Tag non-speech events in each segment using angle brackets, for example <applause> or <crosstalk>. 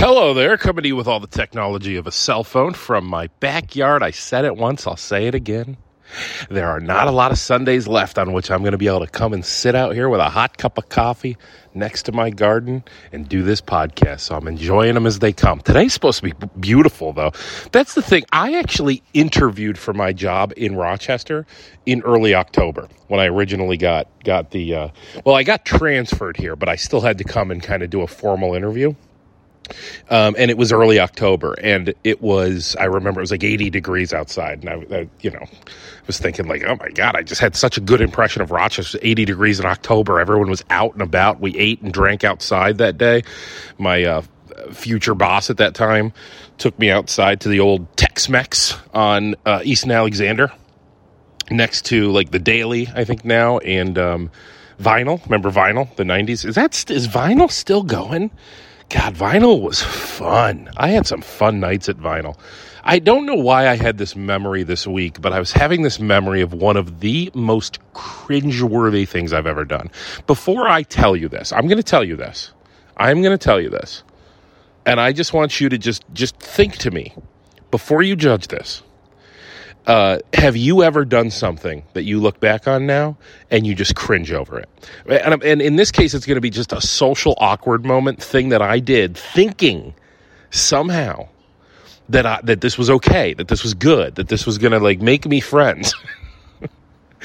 Hello there, coming to you with all the technology of a cell phone from my backyard. I said it once, I'll say it again. There are not a lot of Sundays left on which I'm going to be able to come and sit out here with a hot cup of coffee next to my garden and do this podcast. So I'm enjoying them as they come. Today's supposed to be beautiful, though. That's the thing. I actually interviewed for my job in Rochester in early October when I originally got got the uh, well, I got transferred here, but I still had to come and kind of do a formal interview. Um, and it was early October, and it was, I remember it was like 80 degrees outside. And I, I, you know, was thinking, like, oh my God, I just had such a good impression of Rochester. 80 degrees in October. Everyone was out and about. We ate and drank outside that day. My uh, future boss at that time took me outside to the old Tex Mex on uh, East Alexander next to like the Daily, I think now, and um, Vinyl. Remember Vinyl, the 90s? Is that, st- is Vinyl still going? God, vinyl was fun. I had some fun nights at vinyl. I don't know why I had this memory this week, but I was having this memory of one of the most cringeworthy things I've ever done. Before I tell you this, I'm going to tell you this. I'm going to tell you this. And I just want you to just just think to me before you judge this. Uh, have you ever done something that you look back on now and you just cringe over it? And, and in this case, it's going to be just a social awkward moment thing that I did, thinking somehow that I, that this was okay, that this was good, that this was going to like make me friends. <laughs>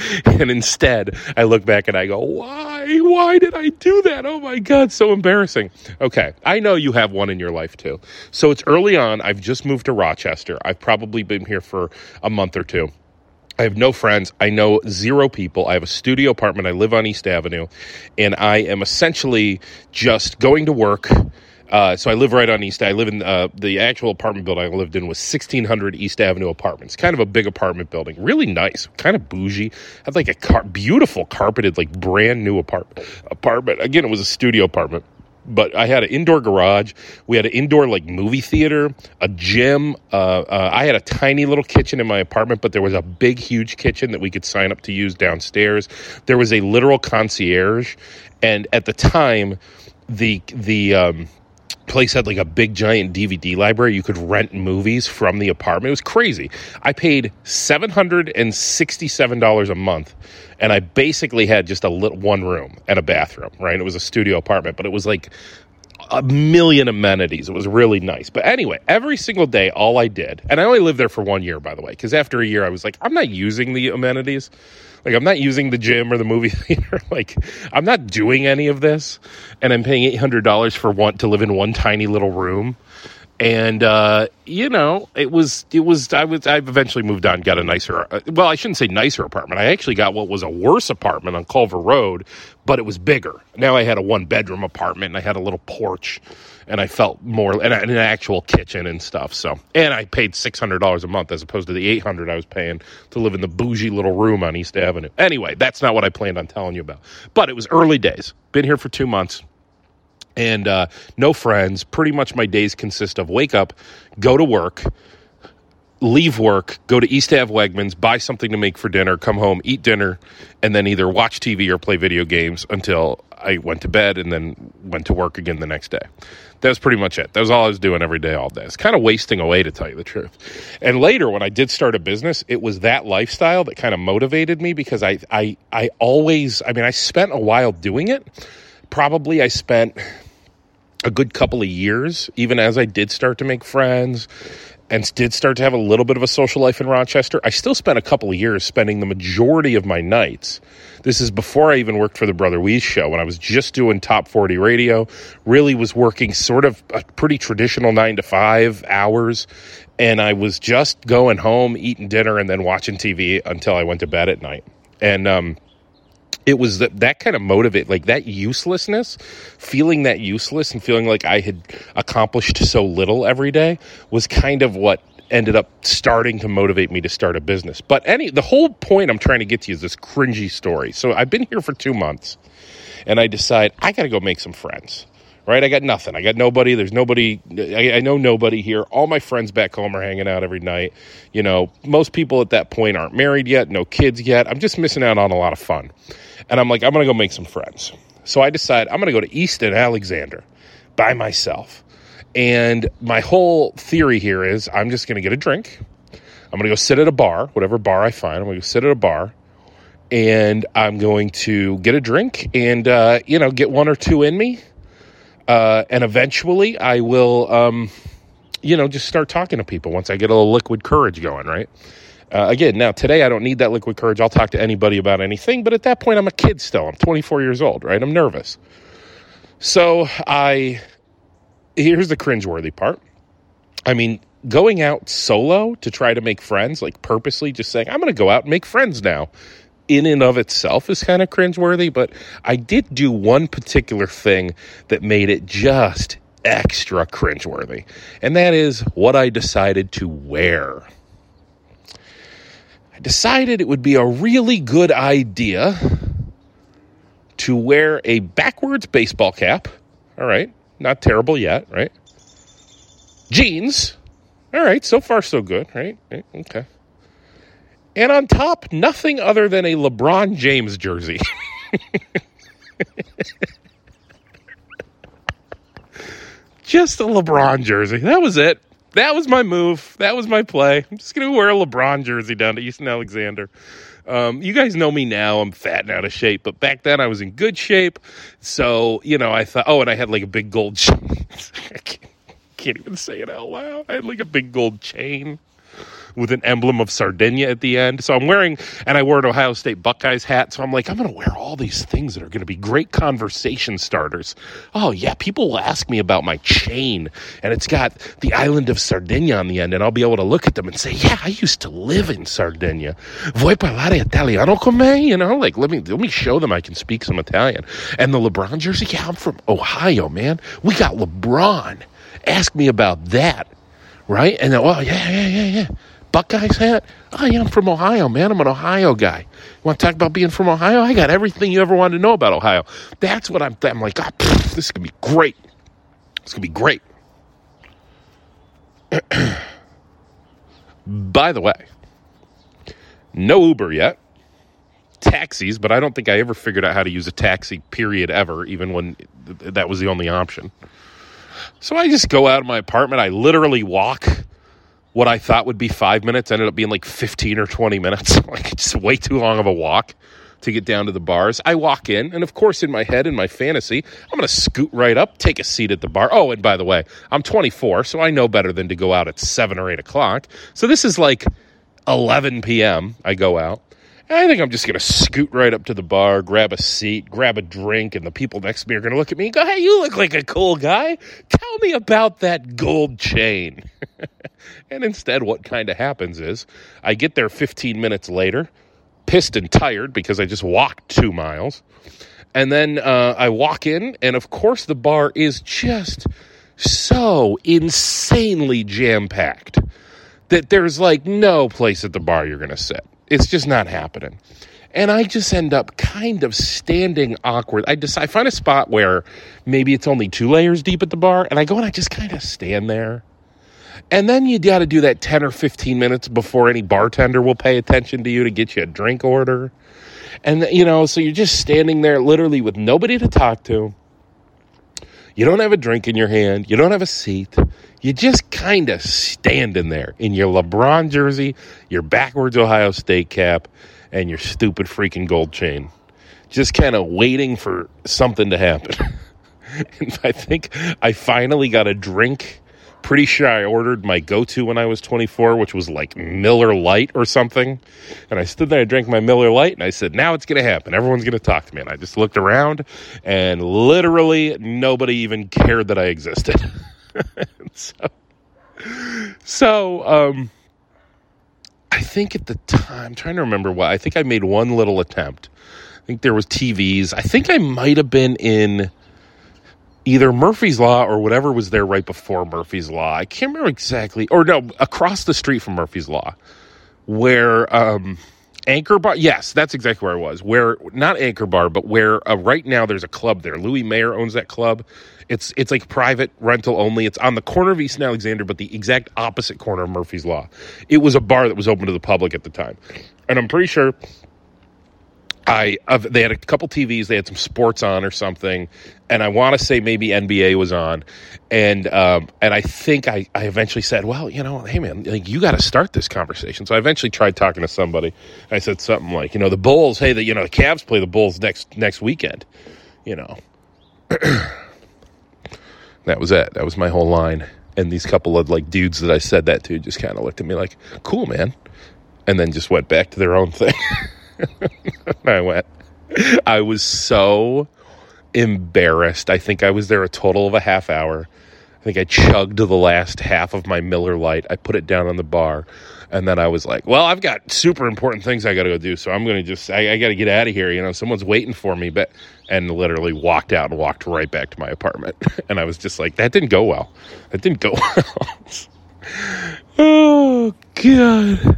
<laughs> and instead, I look back and I go, why? Why did I do that? Oh my God, so embarrassing. Okay, I know you have one in your life too. So it's early on. I've just moved to Rochester. I've probably been here for a month or two. I have no friends. I know zero people. I have a studio apartment. I live on East Avenue, and I am essentially just going to work uh, so I live right on East. I live in uh, the actual apartment building I lived in was 1600 East Avenue Apartments. Kind of a big apartment building, really nice, kind of bougie. Had like a car- beautiful carpeted, like brand new apartment. Apartment again, it was a studio apartment. But I had an indoor garage. We had an indoor like movie theater, a gym. Uh, uh, I had a tiny little kitchen in my apartment, but there was a big, huge kitchen that we could sign up to use downstairs. There was a literal concierge, and at the time, the the um, place had like a big giant DVD library. You could rent movies from the apartment. It was crazy. I paid seven hundred and sixty-seven dollars a month, and I basically had just a little one room and a bathroom. Right, it was a studio apartment, but it was like a million amenities. It was really nice. But anyway, every single day, all I did, and I only lived there for one year, by the way, because after a year, I was like, I'm not using the amenities. Like, I'm not using the gym or the movie <laughs> theater. like, I'm not doing any of this. And I'm paying $800 for want to live in one tiny little room and uh, you know it was it was I was I've eventually moved on, got a nicer uh, well I shouldn't say nicer apartment. I actually got what was a worse apartment on Culver Road, but it was bigger. Now I had a one bedroom apartment and I had a little porch, and I felt more and an actual kitchen and stuff. So and I paid six hundred dollars a month as opposed to the eight hundred I was paying to live in the bougie little room on East Avenue. Anyway, that's not what I planned on telling you about. But it was early days. Been here for two months and uh, no friends. Pretty much my days consist of wake up, go to work, leave work, go to East Ave Wegmans, buy something to make for dinner, come home, eat dinner, and then either watch TV or play video games until I went to bed and then went to work again the next day. That was pretty much it. That was all I was doing every day, all day. It's kind of wasting away, to tell you the truth. And later, when I did start a business, it was that lifestyle that kind of motivated me because I, I, I always, I mean, I spent a while doing it. Probably I spent a good couple of years, even as I did start to make friends and did start to have a little bit of a social life in Rochester, I still spent a couple of years spending the majority of my nights. This is before I even worked for the Brother Wease show when I was just doing top 40 radio, really was working sort of a pretty traditional nine to five hours. And I was just going home, eating dinner, and then watching TV until I went to bed at night. And, um, it was that, that kind of motivate like that uselessness feeling that useless and feeling like i had accomplished so little every day was kind of what ended up starting to motivate me to start a business. But any the whole point i'm trying to get to you is this cringy story. So i've been here for two months and i decide i gotta go make some friends right? I got nothing. I got nobody. There's nobody. I, I, know nobody here. All my friends back home are hanging out every night. You know, most people at that point aren't married yet, no kids yet. I'm just missing out on a lot of fun. And I'm like, I'm going to go make some friends. So I decide I'm going to go to East and Alexander by myself. And my whole theory here is I'm just going to get a drink. I'm going to go sit at a bar, whatever bar I find. I'm going to go sit at a bar and I'm going to get a drink and, uh, you know, get one or two in me. Uh, and eventually I will, um, you know, just start talking to people once I get a little liquid courage going, right? Uh, again, now today I don't need that liquid courage. I'll talk to anybody about anything, but at that point I'm a kid still. I'm 24 years old, right? I'm nervous. So I, here's the cringeworthy part. I mean, going out solo to try to make friends, like purposely just saying, I'm going to go out and make friends now, in and of itself is kind of cringeworthy. But I did do one particular thing that made it just extra cringeworthy, and that is what I decided to wear. I decided it would be a really good idea to wear a backwards baseball cap. All right, not terrible yet, right? Jeans. All right, so far so good, right? right? Okay. And on top, nothing other than a LeBron James jersey. <laughs> Just a LeBron jersey. That was it. That was my move. That was my play. I'm just going to wear a LeBron jersey down to East and Alexander. Um, you guys know me now. I'm fat and out of shape, but back then I was in good shape. So, you know, I thought, oh, and I had like a big gold <laughs> chain. I can't, can't even say it out loud. I had like a big gold chain with an emblem of Sardinia at the end. So I'm wearing, and I wore an Ohio State Buckeyes hat. So I'm like, I'm going to wear all these things that are going to be great conversation starters. Oh, yeah, people will ask me about my chain, and it's got the island of Sardinia on the end, and I'll be able to look at them and say, Yeah, I used to live in Sardinia. Vuoi parlare italiano con me? You know, like, let me, let me show them I can speak some Italian. And the LeBron jersey, yeah, I'm from Ohio, man. We got LeBron. Ask me about that right? And then, well, yeah, yeah, yeah, yeah. Buckeyes hat? I'm from Ohio, man. I'm an Ohio guy. You want to talk about being from Ohio? I got everything you ever wanted to know about Ohio. That's what I'm, I'm like, ah, oh, pff, this is going to be great. It's going to be great. <clears throat> By the way, no Uber yet. Taxis, but I don't think I ever figured out how to use a taxi, period, ever, even when that was the only option. So I just go out of my apartment. I literally walk what I thought would be five minutes ended up being like 15 or 20 minutes. <laughs> like it's way too long of a walk to get down to the bars. I walk in, and of course, in my head, in my fantasy, I'm going to scoot right up, take a seat at the bar. Oh, and by the way, I'm 24, so I know better than to go out at 7 or 8 o'clock. So this is like 11 p.m. I go out. I think I'm just going to scoot right up to the bar, grab a seat, grab a drink, and the people next to me are going to look at me and go, Hey, you look like a cool guy. Tell me about that gold chain. <laughs> and instead, what kind of happens is I get there 15 minutes later, pissed and tired because I just walked two miles. And then uh, I walk in, and of course, the bar is just so insanely jam packed that there's like no place at the bar you're going to sit. It's just not happening. And I just end up kind of standing awkward. I decide I find a spot where maybe it's only two layers deep at the bar, and I go and I just kind of stand there. And then you got to do that 10 or 15 minutes before any bartender will pay attention to you to get you a drink order. And, you know, so you're just standing there literally with nobody to talk to. You don't have a drink in your hand. You don't have a seat. You just kind of standing there in your LeBron jersey, your backwards Ohio State cap, and your stupid freaking gold chain. Just kind of waiting for something to happen. <laughs> and I think I finally got a drink pretty sure I ordered my go to when I was 24, which was like Miller Lite or something. And I stood there, I drank my Miller Lite, and I said, Now it's going to happen. Everyone's going to talk to me. And I just looked around, and literally nobody even cared that I existed. <laughs> <laughs> so, so um, I think at the time, I'm trying to remember what, I think I made one little attempt. I think there was TVs. I think I might have been in either Murphy's Law or whatever was there right before Murphy's Law. I can't remember exactly, or no, across the street from Murphy's Law, where um, Anchor Bar. Yes, that's exactly where I was. Where not Anchor Bar, but where uh, right now there's a club there. Louis Mayer owns that club. It's it's like private rental only. It's on the corner of East and Alexander, but the exact opposite corner of Murphy's Law. It was a bar that was open to the public at the time, and I'm pretty sure I they had a couple TVs. They had some sports on or something, and I want to say maybe NBA was on, and um, and I think I, I eventually said, well, you know, hey man, like you got to start this conversation. So I eventually tried talking to somebody. I said something like, you know, the Bulls. Hey, the you know the Cavs play the Bulls next next weekend. You know, <clears throat> that was it. That was my whole line. And these couple of like dudes that I said that to just kind of looked at me like, cool, man, and then just went back to their own thing. <laughs> <laughs> I went. I was so embarrassed. I think I was there a total of a half hour. I think I chugged the last half of my Miller Lite. I put it down on the bar, and then I was like, "Well, I've got super important things I got to go do, so I'm to just I, I got to get out of here. You know, someone's waiting for me." But and literally walked out and walked right back to my apartment, <laughs> and I was just like, "That didn't go well. That didn't go <laughs> well." <sighs> oh God,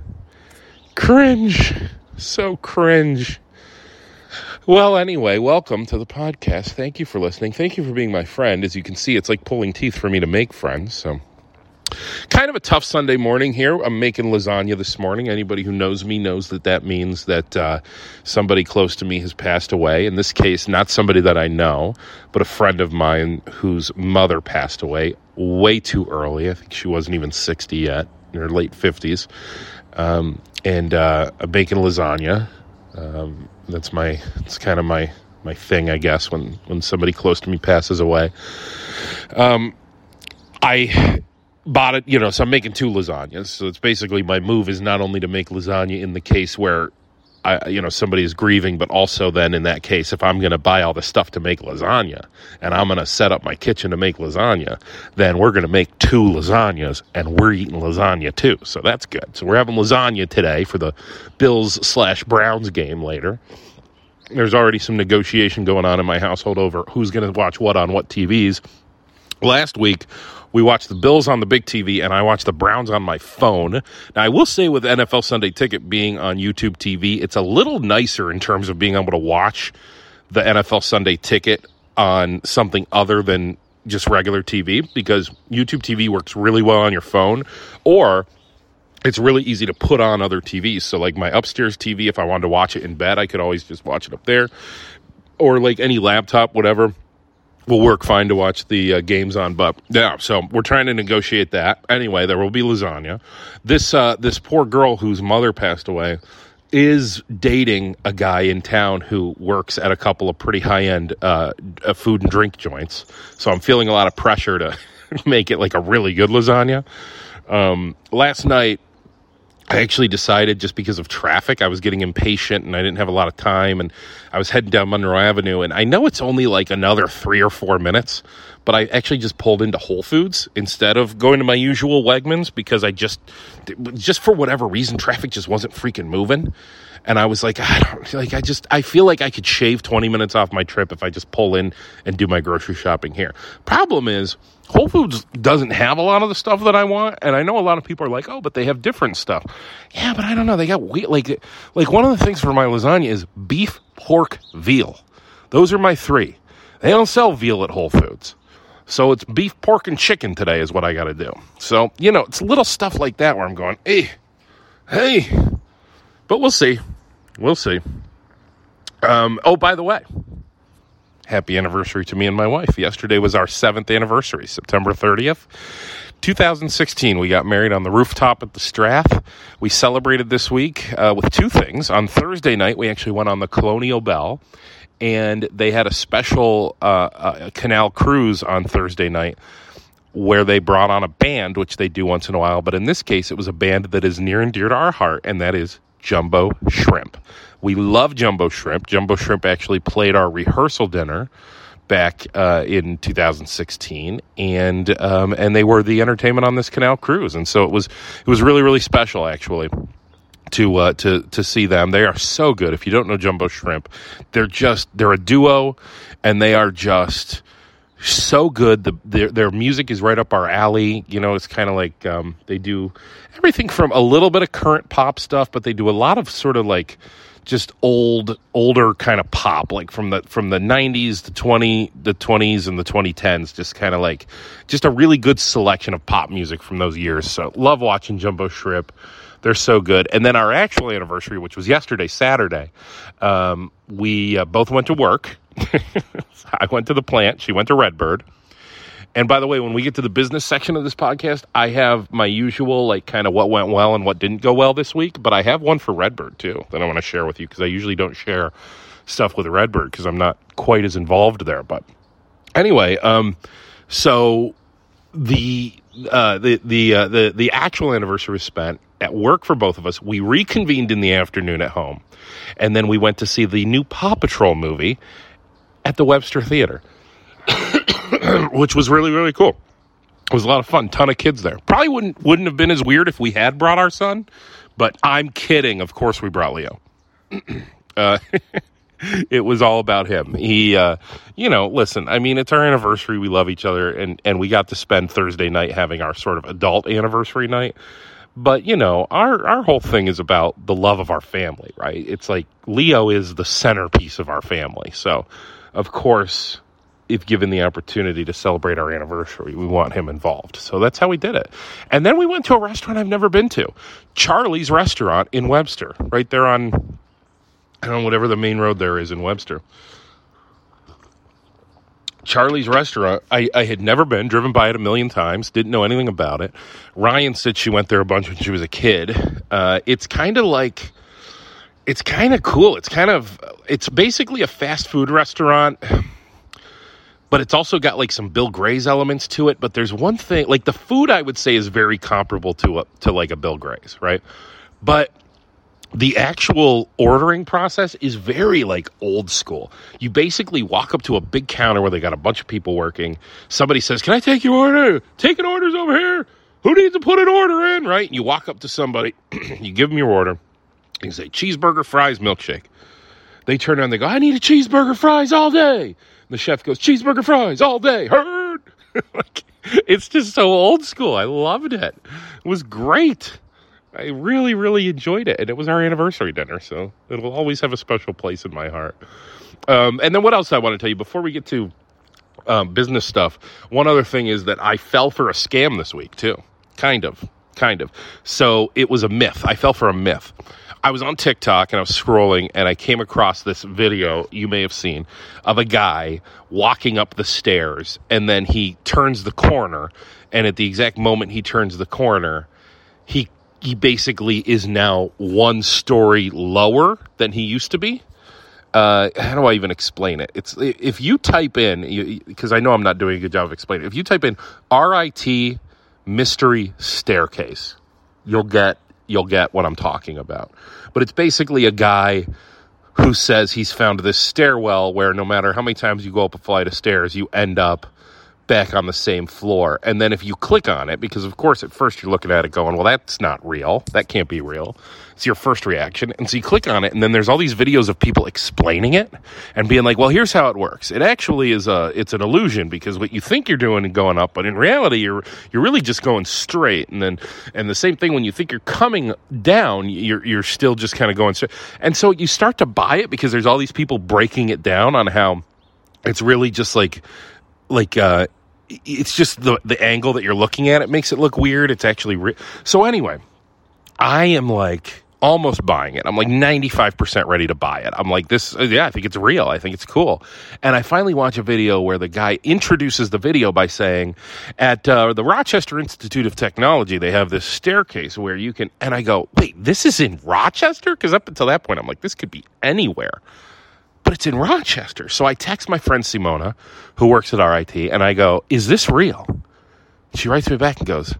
cringe, so cringe. Well, anyway, welcome to the podcast. Thank you for listening. Thank you for being my friend. As you can see, it's like pulling teeth for me to make friends. So, kind of a tough Sunday morning here. I'm making lasagna this morning. Anybody who knows me knows that that means that uh, somebody close to me has passed away. In this case, not somebody that I know, but a friend of mine whose mother passed away way too early. I think she wasn't even 60 yet, in her late 50s. Um, and uh, I'm making lasagna. Um, that's my it's kind of my my thing, I guess. When when somebody close to me passes away, um, I bought it. You know, so I'm making two lasagnas. So it's basically my move is not only to make lasagna in the case where I, you know, somebody is grieving, but also then in that case, if I'm going to buy all the stuff to make lasagna and I'm going to set up my kitchen to make lasagna, then we're going to make two lasagnas and we're eating lasagna too. So that's good. So we're having lasagna today for the Bills slash Browns game later. There's already some negotiation going on in my household over who's going to watch what on what TVs. Last week, we watch the Bills on the big TV, and I watch the Browns on my phone. Now, I will say with NFL Sunday Ticket being on YouTube TV, it's a little nicer in terms of being able to watch the NFL Sunday Ticket on something other than just regular TV because YouTube TV works really well on your phone, or it's really easy to put on other TVs. So, like my upstairs TV, if I wanted to watch it in bed, I could always just watch it up there, or like any laptop, whatever will work fine to watch the uh, games on. But yeah, so we're trying to negotiate that. Anyway, there will be lasagna. This uh, this poor girl whose mother passed away is dating a guy in town who works at a couple of pretty high end uh, uh, food and drink joints. So I'm feeling a lot of pressure to <laughs> make it like a really good lasagna. Um, last night I actually decided just because of traffic, I was getting impatient and I didn't have a lot of time. And I was heading down Monroe Avenue. And I know it's only like another three or four minutes, but I actually just pulled into Whole Foods instead of going to my usual Wegmans because I just, just for whatever reason, traffic just wasn't freaking moving. And I was like, I don't like, I just, I feel like I could shave 20 minutes off my trip if I just pull in and do my grocery shopping here. Problem is, Whole Foods doesn't have a lot of the stuff that I want, and I know a lot of people are like, "Oh, but they have different stuff." Yeah, but I don't know. They got wheat like like one of the things for my lasagna is beef, pork, veal. Those are my three. They don't sell veal at Whole Foods. So it's beef, pork, and chicken today is what I got to do. So, you know, it's little stuff like that where I'm going, hey, hey. But we'll see. We'll see. Um, oh, by the way, happy anniversary to me and my wife. Yesterday was our seventh anniversary, September 30th. 2016, we got married on the rooftop at the Strath. We celebrated this week uh, with two things. On Thursday night, we actually went on the Colonial Belle, and they had a special uh, uh, canal cruise on Thursday night where they brought on a band, which they do once in a while. But in this case, it was a band that is near and dear to our heart, and that is Jumbo Shrimp. We love Jumbo Shrimp. Jumbo Shrimp actually played our rehearsal dinner back uh, in 2016, and um, and they were the entertainment on this canal cruise, and so it was it was really really special actually to uh, to to see them. They are so good. If you don't know Jumbo Shrimp, they're just they're a duo, and they are just so good. The their their music is right up our alley. You know, it's kind of like um, they do everything from a little bit of current pop stuff, but they do a lot of sort of like just old older kind of pop like from the from the 90s the 20 the 20s and the 2010s just kind of like just a really good selection of pop music from those years so love watching jumbo shrimp They're so good. And then our actual anniversary, which was yesterday, Saturday, um, we uh, both went to work. <laughs> I went to the plant. She went to Redbird. And by the way, when we get to the business section of this podcast, I have my usual, like, kind of what went well and what didn't go well this week. But I have one for Redbird, too, that I want to share with you because I usually don't share stuff with Redbird because I'm not quite as involved there. But anyway, um, so the uh, the the uh, the the actual anniversary was spent at work for both of us. We reconvened in the afternoon at home, and then we went to see the new Paw Patrol movie at the Webster Theater. <coughs> which was really really cool. It was a lot of fun. Ton of kids there. Probably wouldn't wouldn't have been as weird if we had brought our son, but I'm kidding. Of course, we brought Leo. <coughs> uh, <laughs> it was all about him. He, uh, you know, listen. I mean, it's our anniversary. We love each other, and and we got to spend Thursday night having our sort of adult anniversary night. But you know, our our whole thing is about the love of our family, right? It's like Leo is the centerpiece of our family. So, of course, if given the opportunity to celebrate our anniversary, we want him involved. So that's how we did it. And then we went to a restaurant I've never been to Charlie's Restaurant in Webster, right there on, I don't know, whatever the main road there is in Webster. Charlie's Restaurant, I, I had never been, driven by it a million times, didn't know anything about it. Ryan said she went there a bunch when she was a kid. Uh, it's kind of like, it's kind of cool. It's kind of, it's basically a fast food restaurant but it's also got like some Bill Gray's elements to it. But there's one thing, like the food, I would say is very comparable to a, to like a Bill Gray's, right? But the actual ordering process is very like old school. You basically walk up to a big counter where they got a bunch of people working. Somebody says, "Can I take your order? Taking orders over here. Who needs to put an order in?" Right? And you walk up to somebody, <clears throat> you give them your order. You say cheeseburger, fries, milkshake. They turn around, they go, "I need a cheeseburger, fries all day." the chef goes, cheeseburger fries all day. Heard? <laughs> like, it's just so old school. I loved it. It was great. I really, really enjoyed it. And it was our anniversary dinner, so it'll always have a special place in my heart. Um, and then what else I want to tell you before we get to um, business stuff? One other thing is that I fell for a scam this week, too. Kind of. Kind of. So it was a myth. I fell for a myth. I was on TikTok and I was scrolling and I came across this video you may have seen of a guy walking up the stairs and then he turns the corner and at the exact moment he turns the corner he he basically is now one story lower than he used to be. Uh, how do I even explain it? It's if you type in because I know I'm not doing a good job of explaining. It. If you type in RIT mystery staircase, you'll get you'll get what I'm talking about. But it's basically a guy who says he's found this stairwell where no matter how many times you go up a flight of stairs, you end up back on the same floor. And then if you click on it, because of course at first you're looking at it going, well, that's not real. That can't be real. It's your first reaction. And so you click on it, and then there's all these videos of people explaining it and being like, well, here's how it works. It actually is a, it's an illusion because what you think you're doing and going up, but in reality, you're, you're really just going straight. And then, and the same thing when you think you're coming down, you're, you're still just kind of going straight. And so you start to buy it because there's all these people breaking it down on how it's really just like, like, uh, it's just the the angle that you're looking at it makes it look weird. It's actually re- so anyway. I am like almost buying it. I'm like 95% ready to buy it. I'm like this yeah, I think it's real. I think it's cool. And I finally watch a video where the guy introduces the video by saying at uh, the Rochester Institute of Technology they have this staircase where you can and I go, "Wait, this is in Rochester?" Cuz up until that point I'm like this could be anywhere but it's in Rochester. So I text my friend Simona, who works at RIT, and I go, Is this real? She writes me back and goes,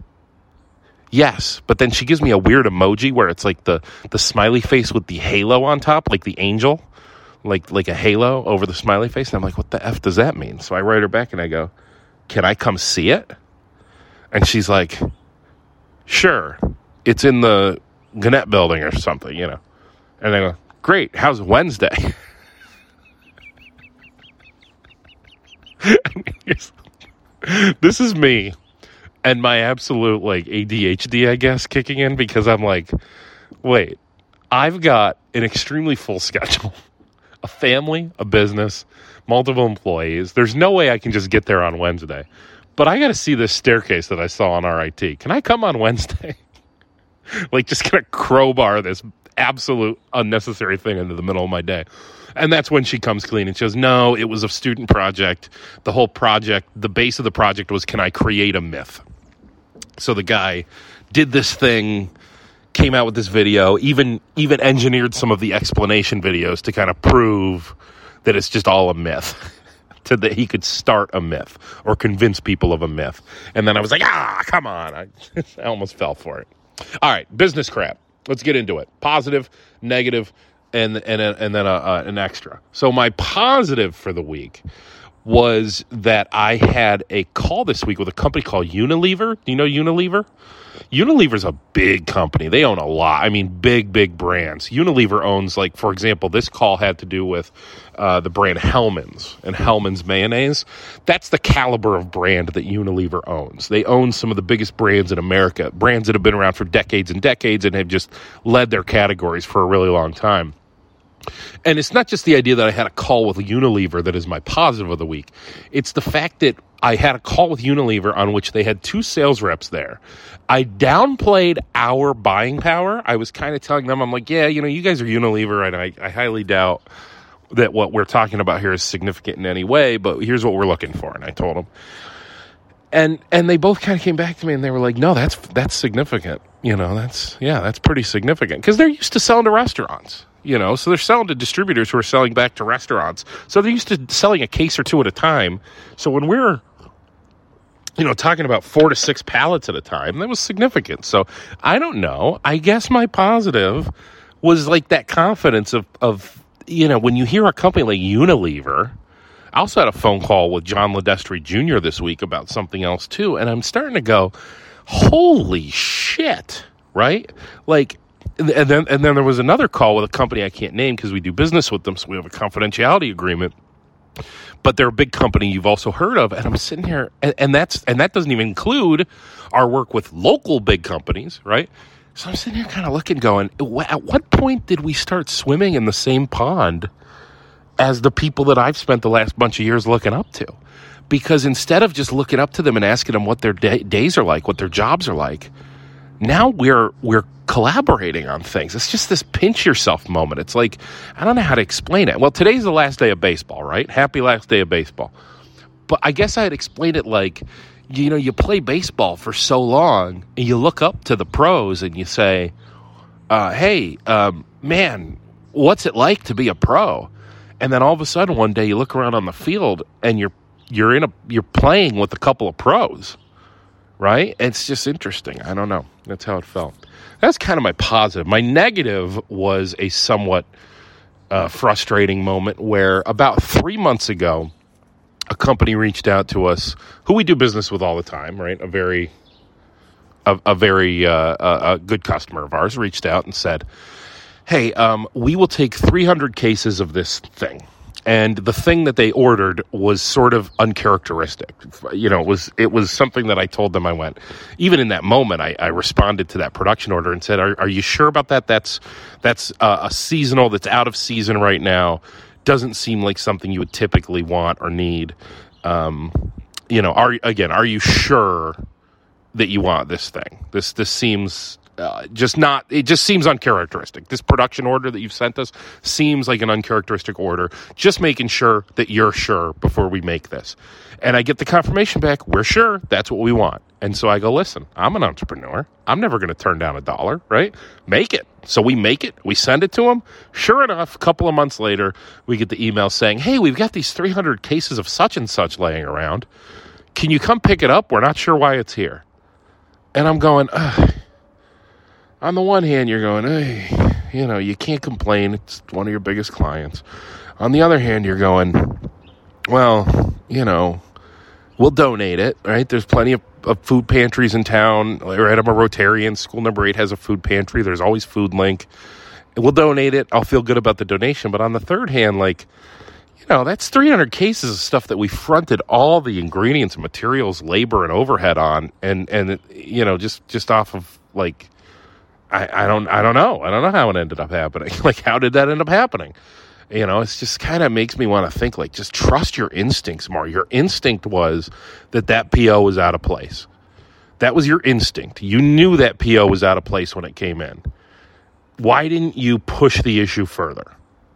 Yes. But then she gives me a weird emoji where it's like the, the smiley face with the halo on top, like the angel, like like a halo over the smiley face. And I'm like, What the F does that mean? So I write her back and I go, Can I come see it? And she's like, Sure. It's in the Gannett building or something, you know. And I go, Great. How's Wednesday? <laughs> <laughs> this is me and my absolute like ADHD, I guess, kicking in because I'm like, wait, I've got an extremely full <laughs> schedule, a family, a business, multiple employees. There's no way I can just get there on Wednesday. But I got to see this staircase that I saw on RIT. Can I come on <laughs> Wednesday? like just gonna crowbar this absolute unnecessary thing into the middle of my day. And that's when she comes clean and she goes, No, it was a student project. The whole project, the base of the project was can I create a myth? So the guy did this thing, came out with this video, even even engineered some of the explanation videos to kind of prove that it's just all a myth. <laughs> to that he could start a myth or convince people of a myth. And then I was like, ah, come on. I, <laughs> I almost fell for it. All right, business crap. Let's get into it. Positive, negative, and and and then a, a, an extra. So my positive for the week was that I had a call this week with a company called Unilever. Do you know Unilever? Unilever's a big company. They own a lot. I mean, big, big brands. Unilever owns, like, for example, this call had to do with uh, the brand Hellmann's and Hellmann's mayonnaise. That's the caliber of brand that Unilever owns. They own some of the biggest brands in America, brands that have been around for decades and decades and have just led their categories for a really long time. And it's not just the idea that I had a call with Unilever that is my positive of the week. It's the fact that I had a call with Unilever on which they had two sales reps there. I downplayed our buying power. I was kind of telling them, I'm like, yeah, you know, you guys are Unilever, and I, I highly doubt that what we're talking about here is significant in any way, but here's what we're looking for. And I told them. And and they both kind of came back to me and they were like, no, that's that's significant. You know, that's yeah, that's pretty significant because they're used to selling to restaurants you know so they're selling to distributors who are selling back to restaurants. So they're used to selling a case or two at a time. So when we're you know talking about four to six pallets at a time that was significant. So i don't know. I guess my positive was like that confidence of of you know when you hear a company like unilever i also had a phone call with john LiDestri jr this week about something else too and i'm starting to go holy shit right? Like and then and then there was another call with a company I can't name because we do business with them, so we have a confidentiality agreement. But they're a big company you've also heard of, and I'm sitting here, and, and that's and that doesn't even include our work with local big companies, right? So I'm sitting here kind of looking, going, at what point did we start swimming in the same pond as the people that I've spent the last bunch of years looking up to? Because instead of just looking up to them and asking them what their day, days are like, what their jobs are like, now we're we're collaborating on things. It's just this pinch yourself moment. It's like I don't know how to explain it. Well, today's the last day of baseball, right? Happy last day of baseball. But I guess I'd explain it like you know, you play baseball for so long and you look up to the pros and you say, uh, "Hey, um, man, what's it like to be a pro?" And then all of a sudden one day you look around on the field and you're you're in a you're playing with a couple of pros right? It's just interesting. I don't know. That's how it felt. That's kind of my positive. My negative was a somewhat uh, frustrating moment where about three months ago, a company reached out to us who we do business with all the time, right? A very, a, a very uh, a, a good customer of ours reached out and said, "Hey, um, we will take 300 cases of this thing." And the thing that they ordered was sort of uncharacteristic. You know, it was it was something that I told them I went. Even in that moment, I, I responded to that production order and said, "Are, are you sure about that? That's that's uh, a seasonal. That's out of season right now. Doesn't seem like something you would typically want or need. Um, you know, are again, are you sure?" that you want this thing. This this seems uh, just not it just seems uncharacteristic. This production order that you've sent us seems like an uncharacteristic order. Just making sure that you're sure before we make this. And i get the confirmation back we're sure. That's what we want. And so i go listen i'm an entrepreneur. I'm never going to turn down a dollar right? Make it. So we make it. We send it to them sure enough a couple of months later we get the email saying hey we've got these 300 cases of such and such laying around. Can you come pick it up? We're not sure why it's here. And i'm going Ugh on the one hand, you're going, hey, you know, you can't complain. It's one of your biggest clients. On the other hand, you're going, well, you know, we'll donate it, right? There's plenty of, of food pantries in town. Right, I'm a Rotarian. School number eight has a food pantry. There's always Foodlink. We'll donate it. I'll feel good about the donation. But on the third hand, like, you know, that's 300 cases of stuff that we fronted all the ingredients and materials, labor and overhead on, and and you know, just just off of like I, I don't I don't know. I don't know how it ended up happening. <laughs> like how did that end up happening? You know, it's just kind of makes me want to think like just trust your instincts more. Your instinct was that that PO was out of place. That was your instinct. You knew that PO was out of place when it came in. Why didn't you push the issue further?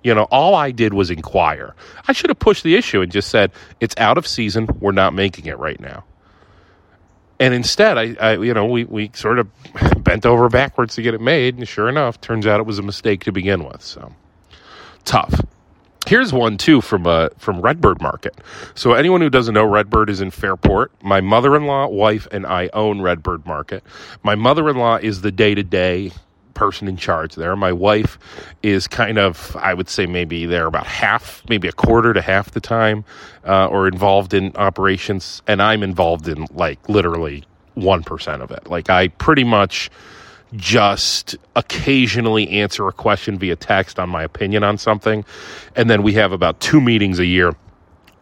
You know, all I did was inquire. I should have pushed the issue and just said, it's out of season. We're not making it right now. And instead, I, I, you know, we, we sort of <laughs> bent over backwards to get it made. And sure enough, turns out it was a mistake to begin with. So tough. Here's one too from uh, from Redbird Market. So anyone who doesn't know, Redbird is in Fairport. My mother-in-law, wife, and I own Redbird Market. My mother-in-law is the day-to-day person in charge there. My wife is kind of, I would say, maybe there about half, maybe a quarter to half the time, uh, or involved in operations, and I'm involved in like literally one percent of it. Like I pretty much just occasionally answer a question via text on my opinion on something. And then we have about two meetings a year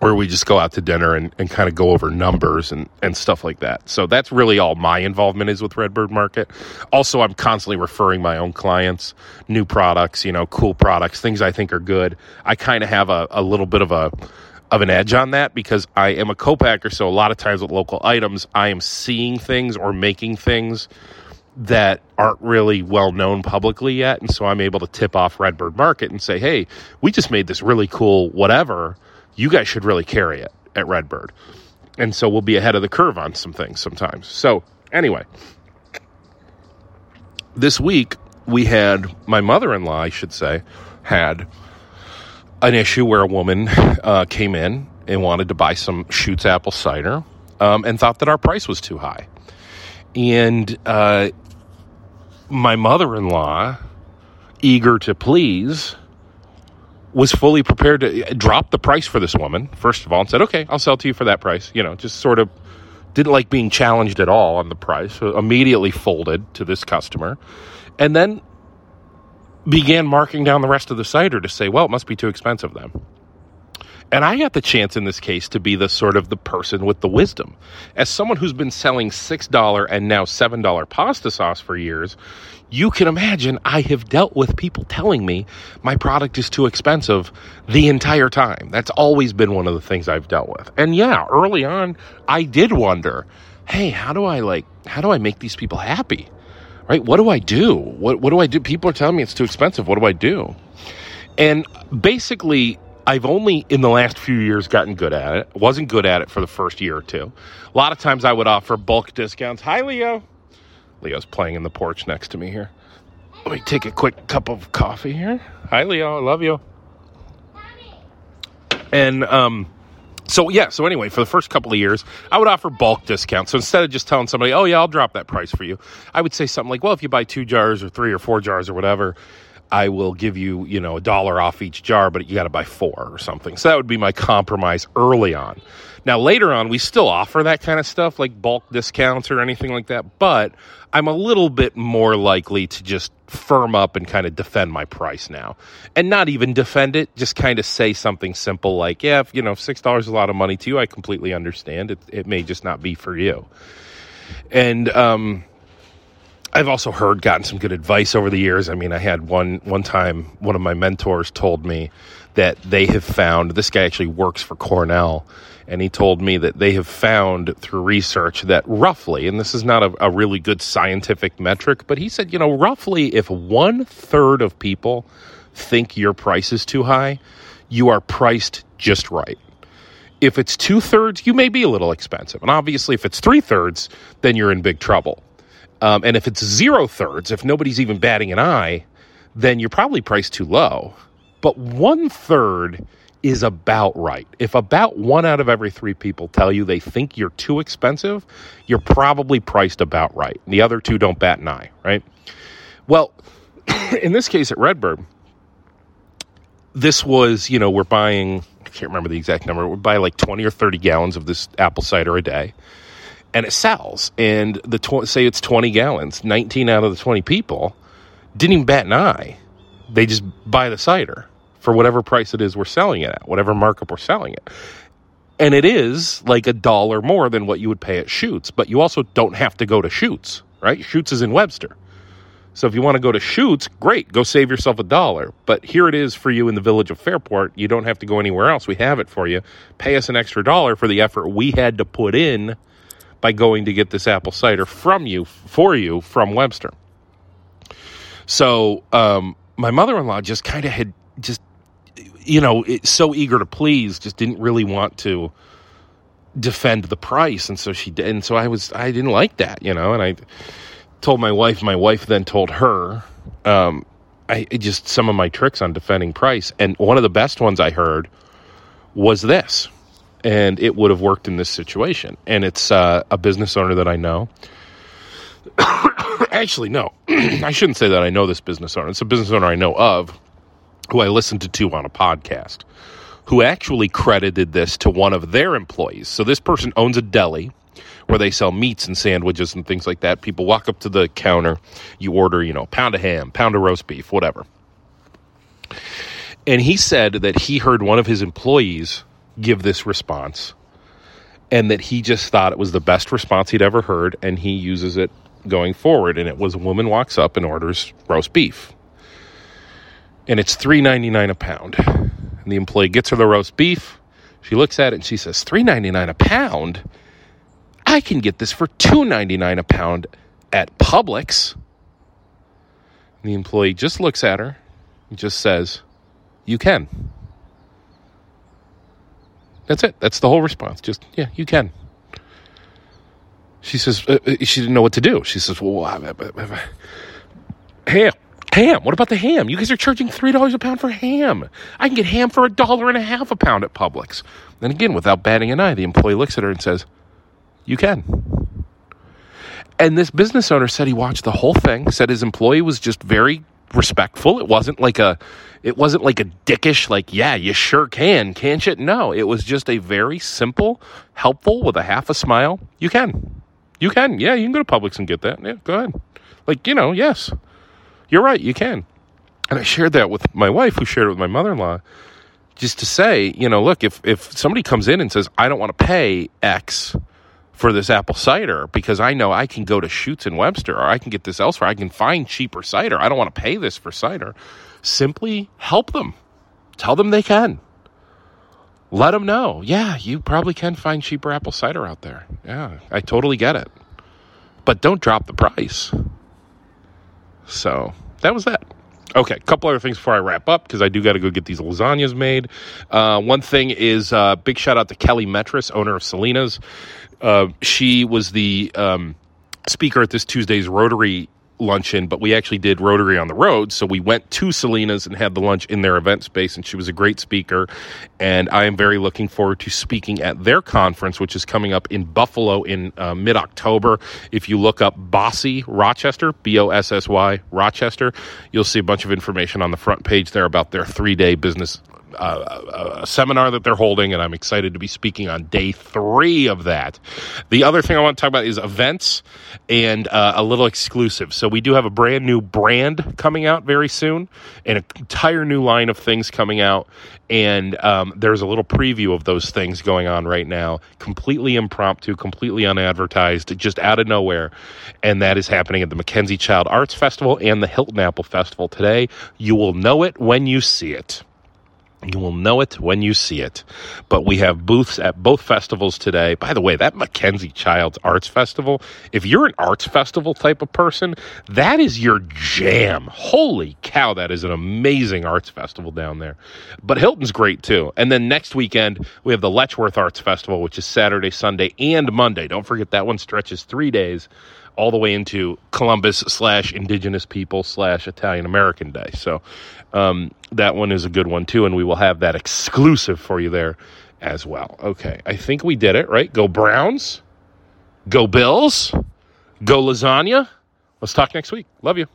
where we just go out to dinner and, and kind of go over numbers and, and stuff like that. So that's really all my involvement is with Redbird Market. Also, I'm constantly referring my own clients, new products, you know, cool products, things I think are good. I kind of have a, a little bit of a of an edge on that because I am a co-packer. So a lot of times with local items, I am seeing things or making things that aren't really well known publicly yet. And so I'm able to tip off Redbird Market and say, hey, we just made this really cool whatever. You guys should really carry it at Redbird. And so we'll be ahead of the curve on some things sometimes. So, anyway, this week we had my mother in law, I should say, had an issue where a woman uh, came in and wanted to buy some Schutt's apple cider um, and thought that our price was too high. And uh, my mother in law, eager to please, was fully prepared to uh, drop the price for this woman, first of all, and said, okay, I'll sell to you for that price. You know, just sort of didn't like being challenged at all on the price, so immediately folded to this customer, and then began marking down the rest of the cider to say, well, it must be too expensive then. And I got the chance in this case to be the sort of the person with the wisdom. As someone who's been selling $6 and now $7 pasta sauce for years, you can imagine I have dealt with people telling me my product is too expensive the entire time. That's always been one of the things I've dealt with. And yeah, early on, I did wonder, hey, how do I like, how do I make these people happy? Right? What do I do? What, what do I do? People are telling me it's too expensive. What do I do? And basically, I've only in the last few years gotten good at it. Wasn't good at it for the first year or two. A lot of times I would offer bulk discounts. Hi, Leo. Leo's playing in the porch next to me here. Let me take a quick cup of coffee here. Hi, Leo. I love you. And um, so yeah. So anyway, for the first couple of years, I would offer bulk discounts. So instead of just telling somebody, "Oh yeah, I'll drop that price for you," I would say something like, "Well, if you buy two jars or three or four jars or whatever." I will give you, you know, a dollar off each jar, but you got to buy four or something. So that would be my compromise early on. Now, later on, we still offer that kind of stuff, like bulk discounts or anything like that, but I'm a little bit more likely to just firm up and kind of defend my price now. And not even defend it, just kind of say something simple like, yeah, if, you know, $6 is a lot of money to you, I completely understand. It, it may just not be for you. And, um, I've also heard gotten some good advice over the years. I mean, I had one one time one of my mentors told me that they have found this guy actually works for Cornell and he told me that they have found through research that roughly and this is not a, a really good scientific metric but he said you know roughly if one third of people think your price is too high you are priced just right if it's two thirds you may be a little expensive and obviously if it's three thirds then you're in big trouble um, and if it's zero thirds, if nobody's even batting an eye, then you're probably priced too low. But one third is about right. If about one out of every three people tell you they think you're too expensive, you're probably priced about right. The other two don't bat an eye, right? Well, <clears throat> in this case at Redbird, this was, you know, we're buying, I can't remember the exact number, we buy like 20 or 30 gallons of this apple cider a day and it sells. And the tw- say it's 20 gallons, 19 out of the 20 people didn't even bat an eye. They just buy the cider for whatever price it is we're selling it at, whatever markup we're selling it. And it is like a dollar more than what you would pay at Schutt's, but you also don't have to go to Schutt's, right? Schutt's is in Webster. So if you want to go to Schutt's, great, go save yourself a dollar. But here it is for you in the village of Fairport. You don't have to go anywhere else. We have it for you. Pay us an extra dollar for the effort we had to put in by going to get this apple cider from you for you from Webster. So um, my mother in law just kind of had just you know it, so eager to please, just didn't really want to defend the price, and so she did. And so I was I didn't like that, you know, and I told my wife. My wife then told her. Um, I just some of my tricks on defending price, and one of the best ones I heard was this, and it would have worked in this situation. And it's uh, a business owner that I know. <coughs> Actually, no, <clears throat> I shouldn't say that I know this business owner. It's a business owner I know of, who I listened to on a podcast, who actually credited this to one of their employees. So this person owns a deli where they sell meats and sandwiches and things like that. People walk up to the counter, you order, you know, pound of ham, pound of roast beef, whatever. And he said that he heard one of his employees give this response and that he just thought it was the best response he'd ever heard and he uses it going forward and it was a woman walks up and orders roast beef and it's 3.99 a pound and the employee gets her the roast beef she looks at it and she says 3.99 a pound I can get this for $2.99 a pound at Publix. and The employee just looks at her and just says, You can. That's it. That's the whole response. Just, yeah, you can. She says, uh, uh she didn't know what to do. She says, Well, ham. Ham. What about the ham? You guys are charging $3 a pound for ham. I can get ham for a dollar and a half a pound at Publix. Then again, without batting an eye, the employee looks at her and says, you can. And this business owner said he watched the whole thing, said his employee was just very respectful. It wasn't like a it wasn't like a dickish like, yeah, you sure can, can't you? No, it was just a very simple, helpful with a half a smile. You can. You can. Yeah, you can go to Publix and get that. Yeah, go ahead. Like, you know, yes. You're right, you can. And I shared that with my wife, who shared it with my mother in law, just to say, you know, look, if if somebody comes in and says, I don't want to pay X for this apple cider because I know I can go to Schutt's and Webster or I can get this elsewhere. I can find cheaper cider. I don't want to pay this for cider. Simply help them. Tell them they can. Let them know. Yeah, you probably can find cheaper apple cider out there. Yeah, I totally get it. But don't drop the price. So that was that. Okay, a couple other things before I wrap up because I do got to go get these lasagnas made. Uh, one thing is uh, big shout out to Kelly Metris, owner of Selena's. Uh, she was the um, speaker at this Tuesday's Rotary luncheon, but we actually did Rotary on the road. So we went to Selena's and had the lunch in their event space, and she was a great speaker. And I am very looking forward to speaking at their conference, which is coming up in Buffalo in uh, mid October. If you look up Bossy Rochester, B O S S Y Rochester, you'll see a bunch of information on the front page there about their three day business a, seminar that they're holding, and I'm excited to be speaking on day three of that. The other thing I want to talk about is events and uh, a little exclusive. So we do have a brand new brand coming out very soon, and an entire new line of things coming out. And um, there's a little preview of those things going on right now, completely impromptu, completely unadvertised, just out of nowhere. And that is happening at the Mackenzie Child Arts Festival and the Hilton Apple Festival today. You will know it when you see it. You will know it when you see it. But we have booths at both festivals today. By the way, that Mackenzie Child's Arts Festival, if you're an arts festival type of person, that is your jam. Holy cow, that is an amazing arts festival down there. But Hilton's great too. And then next weekend, we have the Letchworth Arts Festival, which is Saturday, Sunday, and Monday. Don't forget that one stretches three days all the way into Columbus slash Indigenous People slash Italian American Day. So um, that one is a good one too, and we will have that exclusive for you there as well. Okay, I think we did it, right? Go Browns, go Bills, go lasagna. Let's talk next week. Love you.